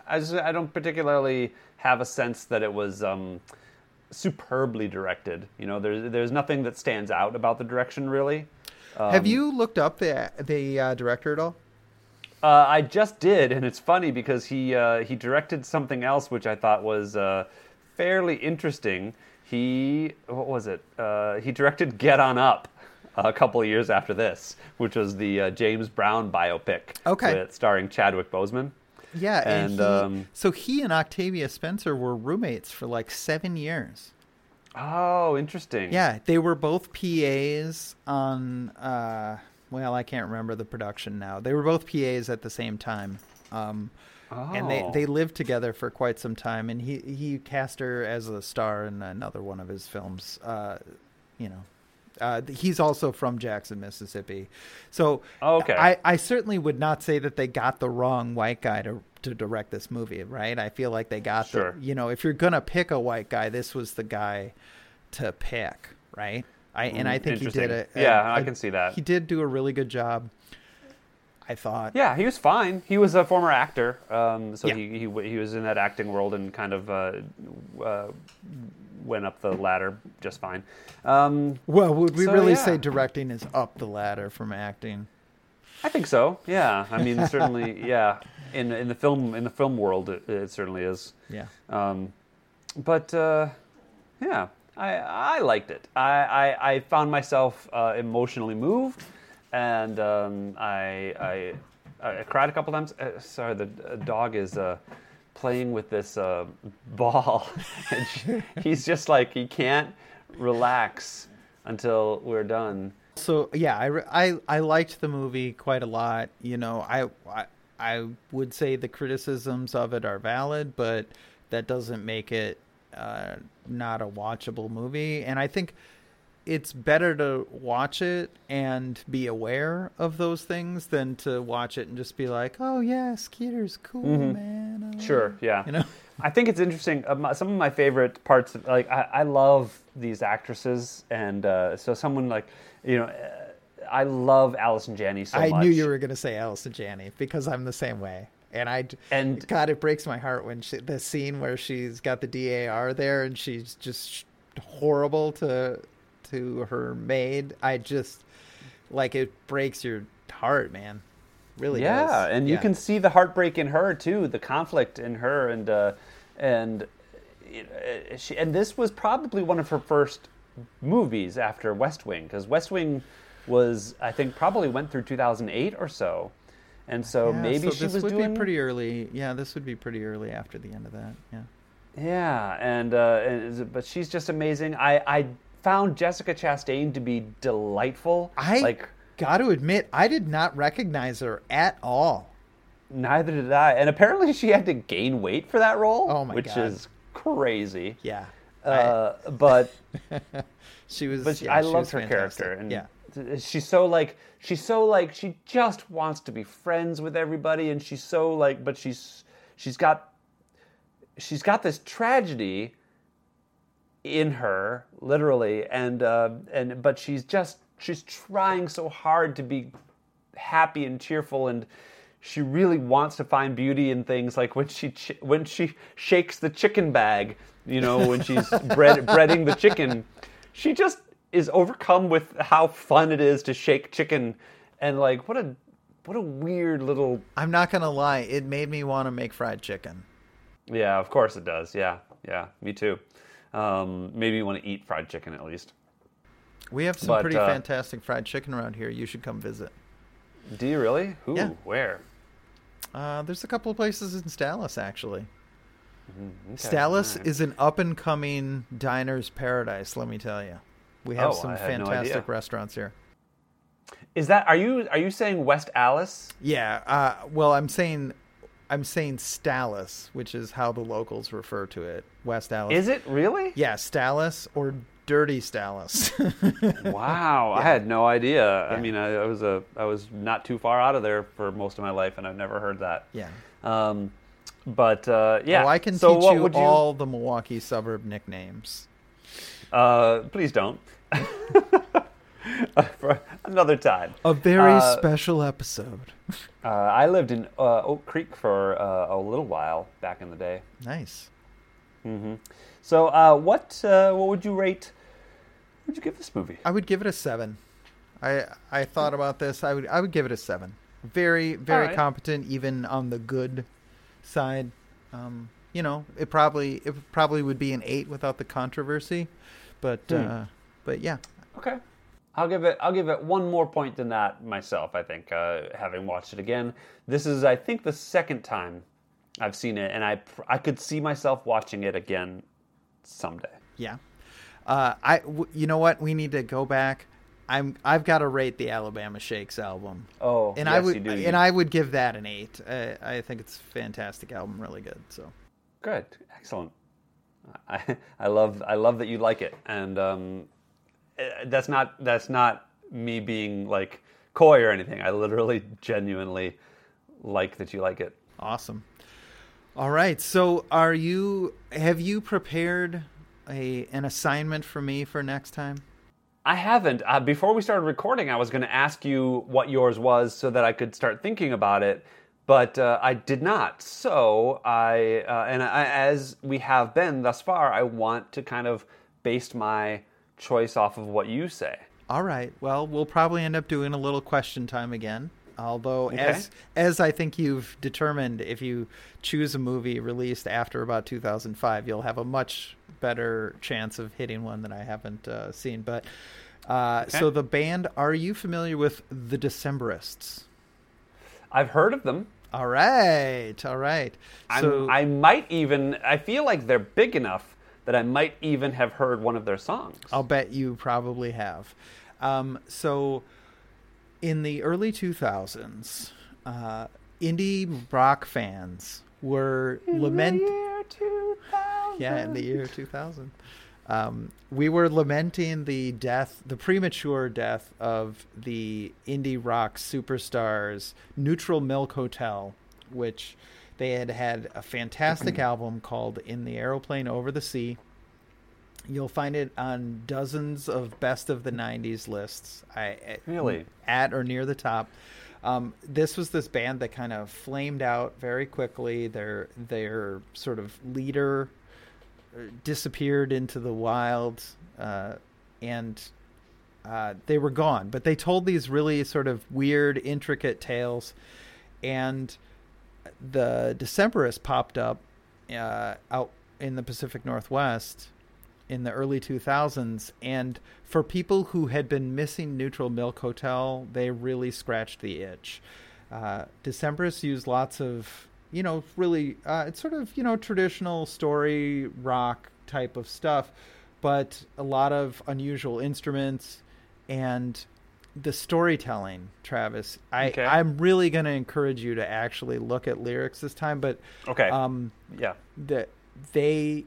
S1: I just I don't particularly have a sense that it was um, superbly directed. You know, there's there's nothing that stands out about the direction really.
S2: have
S1: Um,
S2: you looked up the the uh, director at all?
S1: Uh, I just did, and it's funny because he uh, he directed something else which I thought was uh, fairly interesting. He what was it? Uh, he directed Get On Up a couple of years after this, which was the uh, James Brown biopic.
S2: Okay.
S1: with, starring Chadwick Boseman.
S2: Yeah, and,
S1: And,
S2: he,
S1: um,
S2: so he and Octavia Spencer were roommates for like seven years.
S1: Oh, interesting.
S2: Yeah, they were both PAs on. Uh, well, I can't remember the production now. They were both PAs at the same time, um, and they
S1: Oh.
S2: they lived together for quite some time. And he he cast her as a star in another one of his films. Uh, you know. Uh, he's also from Jackson, Mississippi, so
S1: Oh, okay.
S2: I, I certainly would not say that they got the wrong white guy to to direct this movie, right? I feel like they got
S1: Sure.
S2: the you know if you're gonna pick a white guy, this was the guy to pick, right? I and I think he did it.
S1: Yeah, I can see that.
S2: He did do a really good job. I thought.
S1: Yeah, he was fine. He was a former actor, um, so
S2: Yeah.
S1: he, he he was in that acting world and kind of uh, uh, went up the ladder just fine. Um,
S2: Well, would we
S1: So,
S2: really
S1: yeah.
S2: say directing is up the ladder from acting?
S1: I think so. Yeah, I mean *laughs* certainly. Yeah, in in the film in the film world, it, it certainly is.
S2: Yeah.
S1: Um, but uh, yeah, I I liked it. I I, I found myself uh, emotionally moved, and um, I, I I cried a couple times. Uh, sorry, the uh, dog is. Playing with this uh, ball *laughs* and she, he's just like he can't relax until we're done
S2: So yeah, I, I I liked the movie quite a lot. You know, I, I I would say the criticisms of it are valid, but that doesn't make it uh, not a watchable movie. And I think it's better to watch it and be aware of those things than to watch it and just be like, "Oh yeah, Skeeter's cool, man."
S1: Mm-hmm. Sure, yeah.
S2: You know. *laughs*
S1: I think it's interesting. Uh, some of my favorite parts, of, like I, I love these actresses, and uh, so someone like you know, uh, I love Allison Janney so
S2: I
S1: much.
S2: knew you were going to say Allison Janney because I'm the same way. And I
S1: And-
S2: God, it breaks my heart when she, the scene where she's got the DAR there and she's just horrible to to her maid. I just like it breaks your heart, man. Really
S1: yeah,
S2: does.
S1: and you can see the heartbreak in her too, the conflict in her, and uh, and uh, she, and this was probably one of her first movies after West Wing, because West Wing was, I think, probably went through 2008 or so, and so
S2: Yeah,
S1: maybe
S2: so
S1: she
S2: this
S1: was
S2: would
S1: doing
S2: be pretty early. Yeah, this would be pretty early after the end of that. Yeah.
S1: Yeah, and, uh, and but she's just amazing. I I found Jessica Chastain to be delightful.
S2: I
S1: like
S2: got to admit, I did not recognize her at all.
S1: neither did I, and apparently she had to gain weight for that role.
S2: Oh my
S1: which
S2: God.
S1: is crazy.
S2: Yeah.
S1: Uh, but *laughs*
S2: She was.
S1: but she,
S2: yeah,
S1: I loved her
S2: fantastic.
S1: character, and
S2: yeah.
S1: she's so like she's so like she just wants to be friends with everybody, and she's so like, but she's she's got she's got this tragedy in her, literally, and uh, and but she's just she's trying so hard to be happy and cheerful and she really wants to find beauty in things like when she ch- when she shakes the chicken bag, you know, when she's *laughs* bread, breading the chicken, she just is overcome with how fun it is to shake chicken and like what a what a weird little
S2: I'm not gonna lie, it made me want to make fried chicken.
S1: Yeah, of course it does. Yeah. Yeah, me too. Um, maybe you want to eat fried chicken at least.
S2: We have some
S1: But,
S2: pretty
S1: uh,
S2: fantastic fried chicken around here. You should come visit.
S1: Do you really? Who?
S2: Yeah.
S1: Where?
S2: Uh, there's a couple of places in Dallas actually.
S1: Okay,
S2: Dallas
S1: alright.
S2: is an up and coming diner's paradise. Let me tell you, we have
S1: Oh,
S2: some
S1: had no
S2: fantastic restaurants here.
S1: Is that are you are you saying West Allis?
S2: Yeah. Uh, well, I'm saying, I'm saying Stallis, which is how the locals refer to it. West Allis.
S1: Is it really?
S2: Yeah, Stallis or Dirty Stallis. *laughs*
S1: Wow, I had no idea. I mean, I, I was a I was not too far out of there for most of my life, and I've never heard that.
S2: yeah.
S1: Um, but uh, yeah,
S2: Oh, I can
S1: so
S2: teach you
S1: would
S2: all the Milwaukee suburb nicknames.
S1: Uh, please don't. *laughs* *laughs* for another time.
S2: A very
S1: Uh,
S2: special episode. *laughs*
S1: Uh, I lived in uh, Oak Creek for uh, a little while back in the day.
S2: Nice.
S1: hmm So, uh, what uh, what would you rate? What would you give this movie?
S2: I would give it a seven. I I thought about this. I would I would give it a seven. Very very
S1: Alright.
S2: competent, even on the good side. Um, you know, it probably it probably would be an eight without the controversy, but
S1: Hmm.
S2: uh, but yeah,
S1: Okay, I'll give it. I'll give it one more point than that myself. I think, uh, having watched it again, this is I think the second time I've seen it, and I I could see myself watching it again someday.
S2: yeah. Uh, I w- you know what? We need to go back. I'm I've got to rate the Alabama Shakes album.
S1: Oh,
S2: and
S1: yes,
S2: I would
S1: you do.
S2: and I would give that an eight. I, I think it's a fantastic album, really good. So
S1: Good, excellent. I, *laughs* I love I love that you like it, and um, that's not that's not me being like coy or anything. I literally genuinely like that you like it.
S2: awesome. All right, so are you? Have you prepared a an assignment for me for next time?
S1: I haven't. Uh, before we started recording, I was going to ask you what yours was so that I could start thinking about it, but uh, I did not. So I, uh, and I, as we have been thus far, I want to kind of base my choice off of what you say.
S2: All right. Well, we'll probably end up doing a little question time again. Although, as as I think you've determined, if you choose a movie released after about 2005, you'll have a much better chance of hitting one that I haven't uh, seen. But uh,
S1: Okay.
S2: so the band, are you familiar with the Decemberists?
S1: I've heard of them.
S2: All right, all right.
S1: I'm,
S2: So
S1: I might even. I feel like they're big enough that I might even have heard one of their songs.
S2: I'll bet you probably have. Um, so, in the early 2000s, uh, indie rock fans were lament. Yeah, in the year 2000. Um, we were lamenting the death, the premature death of the indie rock superstars Neutral Milk Hotel, which they had had a fantastic *clears throat* album called In the Aeroplane Over the Sea. You'll find it on dozens of best of the 90s lists. I
S1: Really?
S2: at or near the top. Um, this was this band that kind of flamed out very quickly. Their their sort of leader uh, disappeared into the wild, uh, and uh, they were gone. But they told these really sort of weird, intricate tales, and the Decemberists popped up uh, out in the Pacific Northwest in the early 2000s and for people who had been missing neutral milk hotel they really scratched the itch. Uh, decemberists used lots of you know really uh, it's sort of you know traditional story rock type of stuff but a lot of unusual instruments and the storytelling travis i
S1: Okay.
S2: i'm really going to encourage you to actually look at lyrics this time but
S1: Okay.
S2: um
S1: yeah.
S2: that they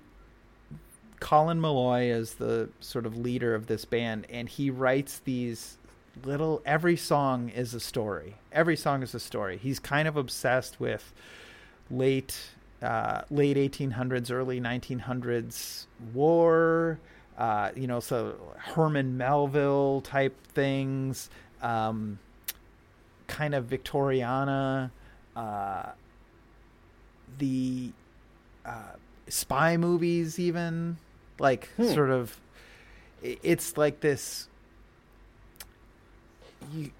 S2: Colin Meloy is the sort of leader of this band and he writes these little every song is a story. Every song is a story. He's kind of obsessed with late uh, late 1800s, early 1900s war. Uh, you know, so Herman Melville type things, um, kind of Victoriana, uh, the uh, spy movies, even like
S1: Hmm.
S2: sort of. It's like this. You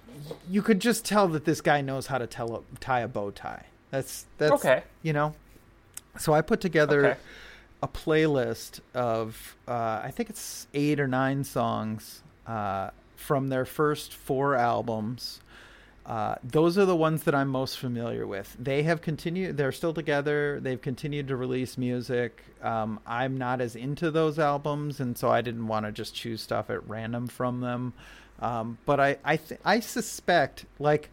S2: you could just tell that this guy knows how to tell a, tie a bow tie. That's that's
S1: Okay.
S2: You know, so I put together
S1: Okay.
S2: A playlist of uh, I think it's eight or nine songs uh, from their first four albums. Uh, those are the ones that I'm most familiar with. They have continued; they're still together. They've continued to release music. Um, I'm not as into those albums, and so I didn't want to just choose stuff at random from them. Um, but I, I, th- I suspect, like,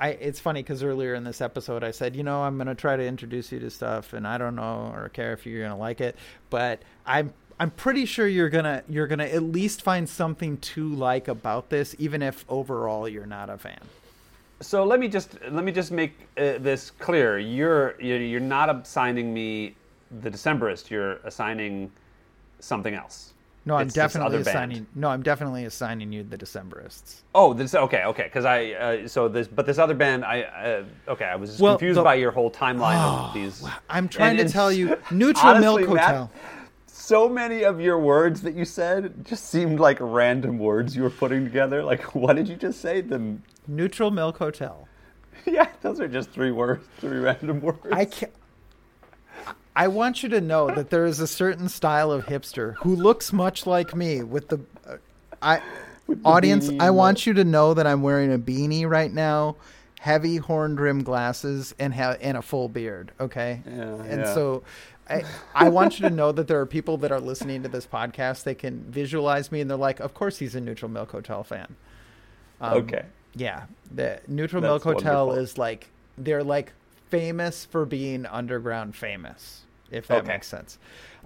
S2: I. It's funny because earlier in this episode, I said, you know, I'm going to try to introduce you to stuff, and I don't know or care if you're going to like it, but I'm. I'm pretty sure you're gonna you're gonna at least find something to like about this, even if overall you're not a fan.
S1: So let me just let me just make uh, this clear. You're you're not assigning me the Decemberist. You're assigning something else.
S2: No, I'm
S1: It's
S2: definitely
S1: other band.
S2: assigning. No, I'm definitely assigning you the Decemberists.
S1: Oh, this okay, okay. Because I uh, so this but this other band I uh, okay. I was just
S2: Well,
S1: confused
S2: the-
S1: by your whole timeline of *gasps* these.
S2: I'm trying
S1: And-
S2: to
S1: and
S2: tell you, *laughs* Neutral
S1: honestly,
S2: Milk
S1: Matt,
S2: Hotel.
S1: so many of your words that you said just seemed like random words you were putting together. Like, *laughs* what did you just say? The
S2: Neutral Milk Hotel. *laughs*
S1: yeah, those are just three words, three random words.
S2: I can I want you to know that there is a certain style of hipster who looks much like me with the uh, I
S1: the
S2: audience.
S1: beanie
S2: I want you to know that I'm wearing a beanie right now, heavy horn rim glasses, and ha- and a full beard. Okay,
S1: Yeah,
S2: and
S1: yeah.
S2: so. I, I want you to know that there are people that are listening to this podcast. They can visualize me, and they're like, "Of course, he's a Neutral Milk Hotel fan." Um,
S1: okay.
S2: Yeah, the Neutral
S1: That's
S2: Milk Hotel
S1: wonderful.
S2: is like they're like famous for being underground famous, if that
S1: Okay.
S2: makes sense.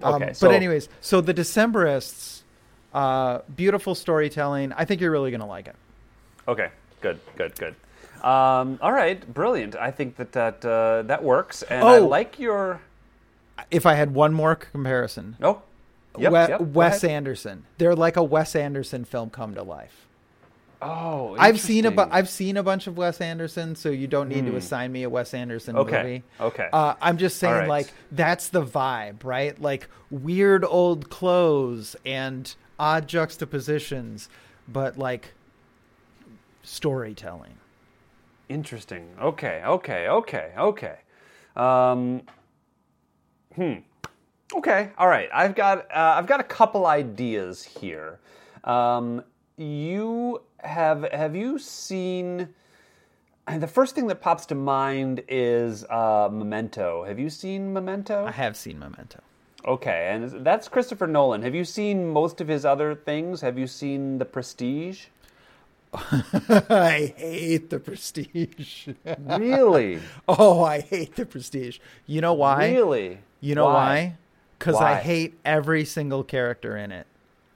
S2: Um,
S1: Okay,
S2: but anyways, so the Decemberists, uh, beautiful storytelling. I think you're really gonna like it.
S1: Okay, good, good, good. Um, all right, brilliant. I think that that uh, that works, and I
S2: Oh.
S1: like your.
S2: If I had one more comparison,
S1: Oh, yep,
S2: We-
S1: yep,
S2: Wes. Anderson. They're like a Wes Anderson film come to life.
S1: Oh,
S2: I've seen a bu- I've seen a bunch of Wes Anderson, so you don't need to assign me a Wes Anderson
S1: Okay,
S2: movie.
S1: okay.
S2: Uh, I'm just saying,
S1: right.
S2: like that's the vibe, right? Like weird old clothes and odd juxtapositions, but like storytelling.
S1: Interesting. Okay, okay, okay, okay. Um, hmm. Okay. All right. I've got uh, I've got a couple ideas here. Um, you have have you seen? And the first thing that pops to mind is uh, Memento. Have you seen Memento?
S2: I have seen Memento.
S1: Okay, and that's Christopher Nolan. Have you seen most of his other things? Have you seen The Prestige? *laughs*
S2: I hate the Prestige.
S1: Really? *laughs*
S2: oh, I hate the Prestige. You know why?
S1: Really?
S2: You know why? Because I hate every single character in it.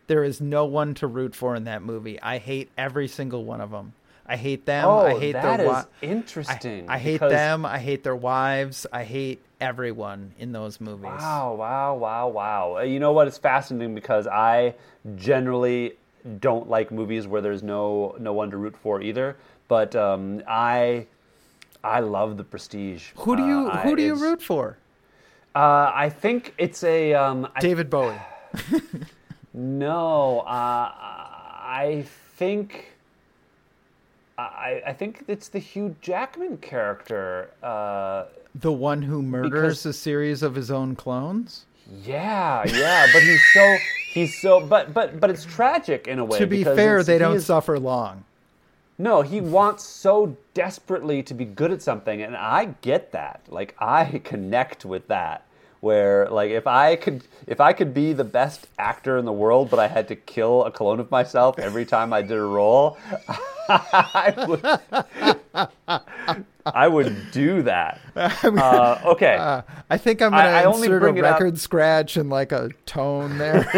S2: There is no one to root for in that movie. I hate every single one of them. I hate them.
S1: Oh,
S2: I hate
S1: that
S2: their
S1: is
S2: wi-
S1: interesting.
S2: I, I hate
S1: because-
S2: them. I hate their wives. I hate everyone in those movies.
S1: Wow, wow, wow, wow. Uh, You know what? It's fascinating because I generally don't like movies where there's no no one to root for either. But um, I I love The Prestige.
S2: Who do you
S1: Uh,
S2: Who
S1: I-
S2: do you root for?
S1: Uh, I think it's a um, I
S2: David Bowie. *sighs* *laughs*
S1: No, uh, I think I, I think it's the Hugh Jackman character. Uh,
S2: The one who murders
S1: Because-
S2: a series of his own clones.
S1: yeah, yeah, but he's so he's so but but but it's tragic in a way.
S2: to be fair, they don't
S1: is-
S2: suffer long.
S1: No, he wants so desperately to be good at something, and I get that. Like I *laughs* connect with that. Where like if I could if I could be the best actor in the world, but I had to kill a clone of myself every time I did a role, *laughs* I would I would do that. *laughs* Uh, okay.
S2: Uh, I think I'm
S1: I-
S2: going
S1: I
S2: to
S1: only
S2: insert a
S1: bring up-
S2: record scratch and like a tone there. *laughs*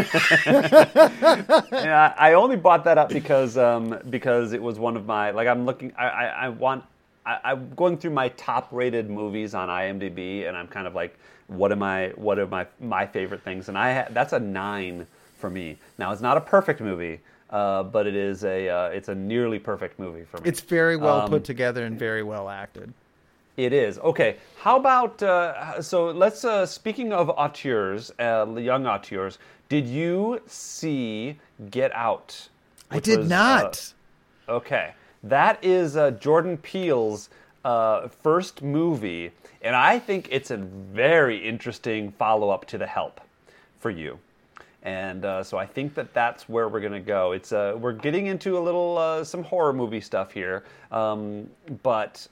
S1: I, I only brought that up because um, because it was one of my like I'm looking I, I, I want I, I'm going through my top rated movies on IMDb and I'm kind of like what am I? What are my my favorite things? And I ha- that's a nine for me. Now it's not a perfect movie, uh, but it is a uh, it's a nearly perfect movie for me.
S2: It's very well
S1: Um,
S2: put together and very well acted.
S1: It is okay. How about uh, so? Let's. Uh, speaking of auteurs, uh, young auteurs, did you see Get Out?
S2: I did
S1: was, uh,
S2: not.
S1: okay, that is uh, Jordan Peele's uh, first movie, and I think it's a very interesting follow-up to The Help for you. And uh, so I think that that's where we're gonna go. It's uh, we're getting into a little uh, some horror movie stuff here, um, but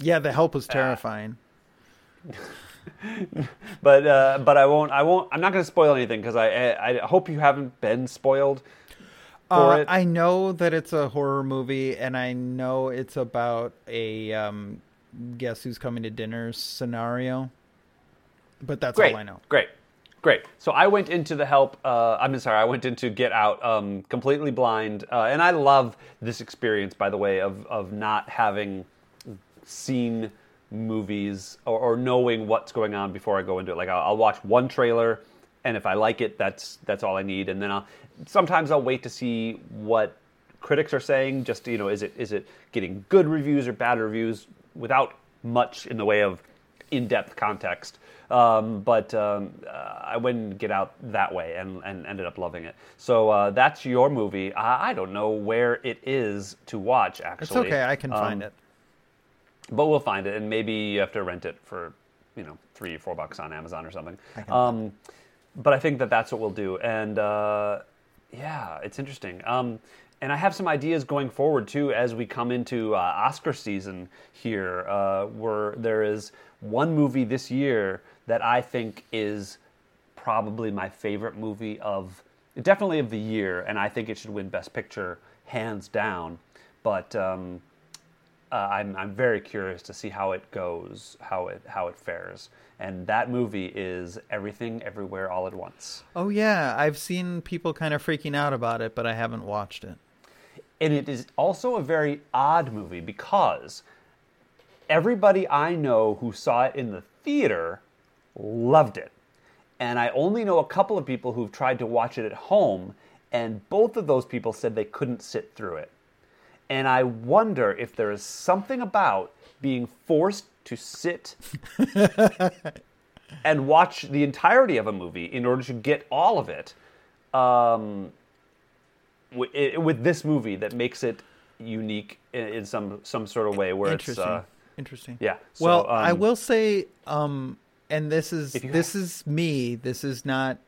S2: yeah, the help
S1: uh,
S2: was terrifying. *laughs*
S1: but uh, but I won't I won't I'm not going to spoil anything because I, I I hope you haven't been spoiled for
S2: Uh,
S1: it.
S2: I know that it's a horror movie, and I know it's about a um, guess who's coming to dinner scenario. But that's
S1: great,
S2: all I know.
S1: great, great. So I went into the help. Uh, I'm sorry, I went into Get Out um, completely blind, uh, and I love this experience. By the way, of of not having seen movies or, or knowing what's going on before I go into it. Like I'll, I'll watch one trailer, and if I like it, that's that's all I need. And then I'll sometimes I'll wait to see what critics are saying. Just you know, is it is it getting good reviews or bad reviews without much in the way of in-depth context. Um, but um, uh, I wouldn't get out that way and, and ended up loving it. So uh, that's your movie. I, I don't know where it is to watch. Actually,
S2: It's okay. I can
S1: Um,
S2: find it.
S1: but we'll find it, and maybe you have to rent it for, you know, three or four bucks on Amazon or something. But I think that that's what we'll do, and uh, yeah, it's interesting. Um, and I have some ideas going forward too as we come into uh, Oscar season here, uh, where there is one movie this year that I think is probably my favorite movie of definitely of the year, and I think it should win Best Picture hands down. But um, uh, I'm I'm very curious to see how it goes, how it how it fares. And that movie is Everything Everywhere All at Once.
S2: Oh yeah, I've seen people kind of freaking out about it, but I haven't watched it.
S1: And it is also a very odd movie because everybody I know who saw it in the theater loved it. And I only know a couple of people who've tried to watch it at home, and both of those people said they couldn't sit through it. And I wonder if there is something about being forced to sit *laughs* and watch the entirety of a movie in order to get all of it um, wi- i- with this movie that makes it unique in, in some some sort of way where it's
S2: Interesting.
S1: uh,
S2: Interesting.
S1: yeah. So,
S2: well, I
S1: um,
S2: will say, um, and this is this is me. This is not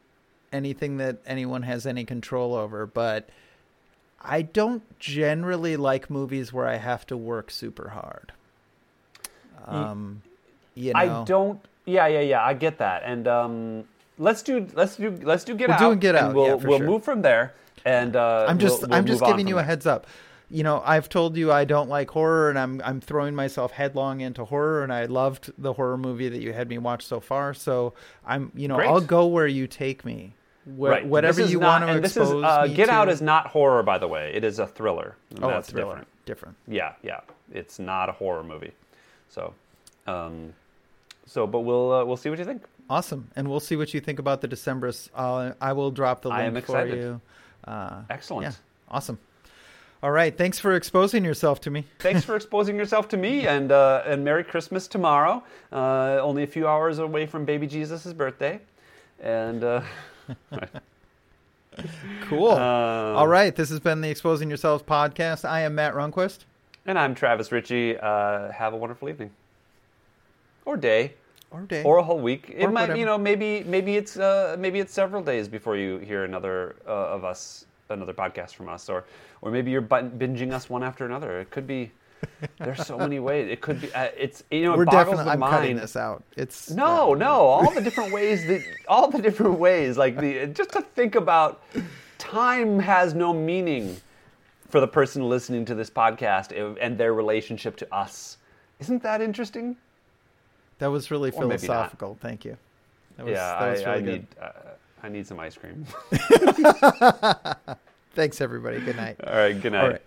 S2: anything that anyone has any control over, but I don't generally like movies where I have to work super hard. Um, you know,
S1: I don't. Yeah, yeah, yeah. I get that. And um, let's do let's do let's do get
S2: We're
S1: out.
S2: doing Get
S1: and
S2: Out,
S1: We'll
S2: yeah,
S1: we'll
S2: sure.
S1: move from there. And uh,
S2: I'm just
S1: we'll- we'll
S2: I'm just giving you a heads up. You know, I've told you I don't like horror, and I'm I'm throwing myself headlong into horror, and I loved the horror movie that you had me watch so far. So I'm, you know,
S1: Great.
S2: I'll go where you take me. Where,
S1: Right.
S2: Whatever you
S1: not-
S2: want to
S1: and this
S2: expose
S1: is, uh, Get
S2: to.
S1: Out is not horror, by the way. It is a thriller.
S2: oh,
S1: that's
S2: a thriller.
S1: different.
S2: Different.
S1: Yeah, yeah. It's not a horror movie. So, um, so but we'll uh, we'll see what you think.
S2: Awesome, and we'll see what you think about the December's. Uh, I will drop the link
S1: I am
S2: for
S1: excited.
S2: you. Uh,
S1: Excellent.
S2: yeah, awesome. All right, thanks for exposing yourself to me. *laughs*
S1: Thanks for exposing yourself to me, and uh, and Merry Christmas tomorrow. Uh, only a few hours away from Baby Jesus' birthday, and uh, *laughs*
S2: Cool.
S1: uh, *laughs*
S2: All right, this has been the Exposing Yourselves podcast. I am Matt Runquist.
S1: And I'm Travis Ritchie. Uh, have a wonderful evening, or day,
S2: Or day.
S1: or a whole week. It might,
S2: whatever.
S1: you know, maybe maybe it's uh, maybe it's several days before you hear another uh, of us, another podcast from us, or or maybe you're binging us one after another. It could be. There's so many ways. It could be. Uh, it's you know.
S2: We're
S1: boggles
S2: definitely.
S1: the
S2: I'm
S1: mind.
S2: cutting this out. It's
S1: No, no, all the different ways that all the different ways, like the just to think about time has no meaning for the person listening to this podcast and their relationship to us. Isn't that interesting?
S2: That was really
S1: Or
S2: philosophical. Thank you. That was,
S1: yeah,
S2: that was
S1: I,
S2: really
S1: I need uh, I need some ice cream. *laughs*
S2: Thanks, everybody. Good night. *laughs*
S1: all right, good night.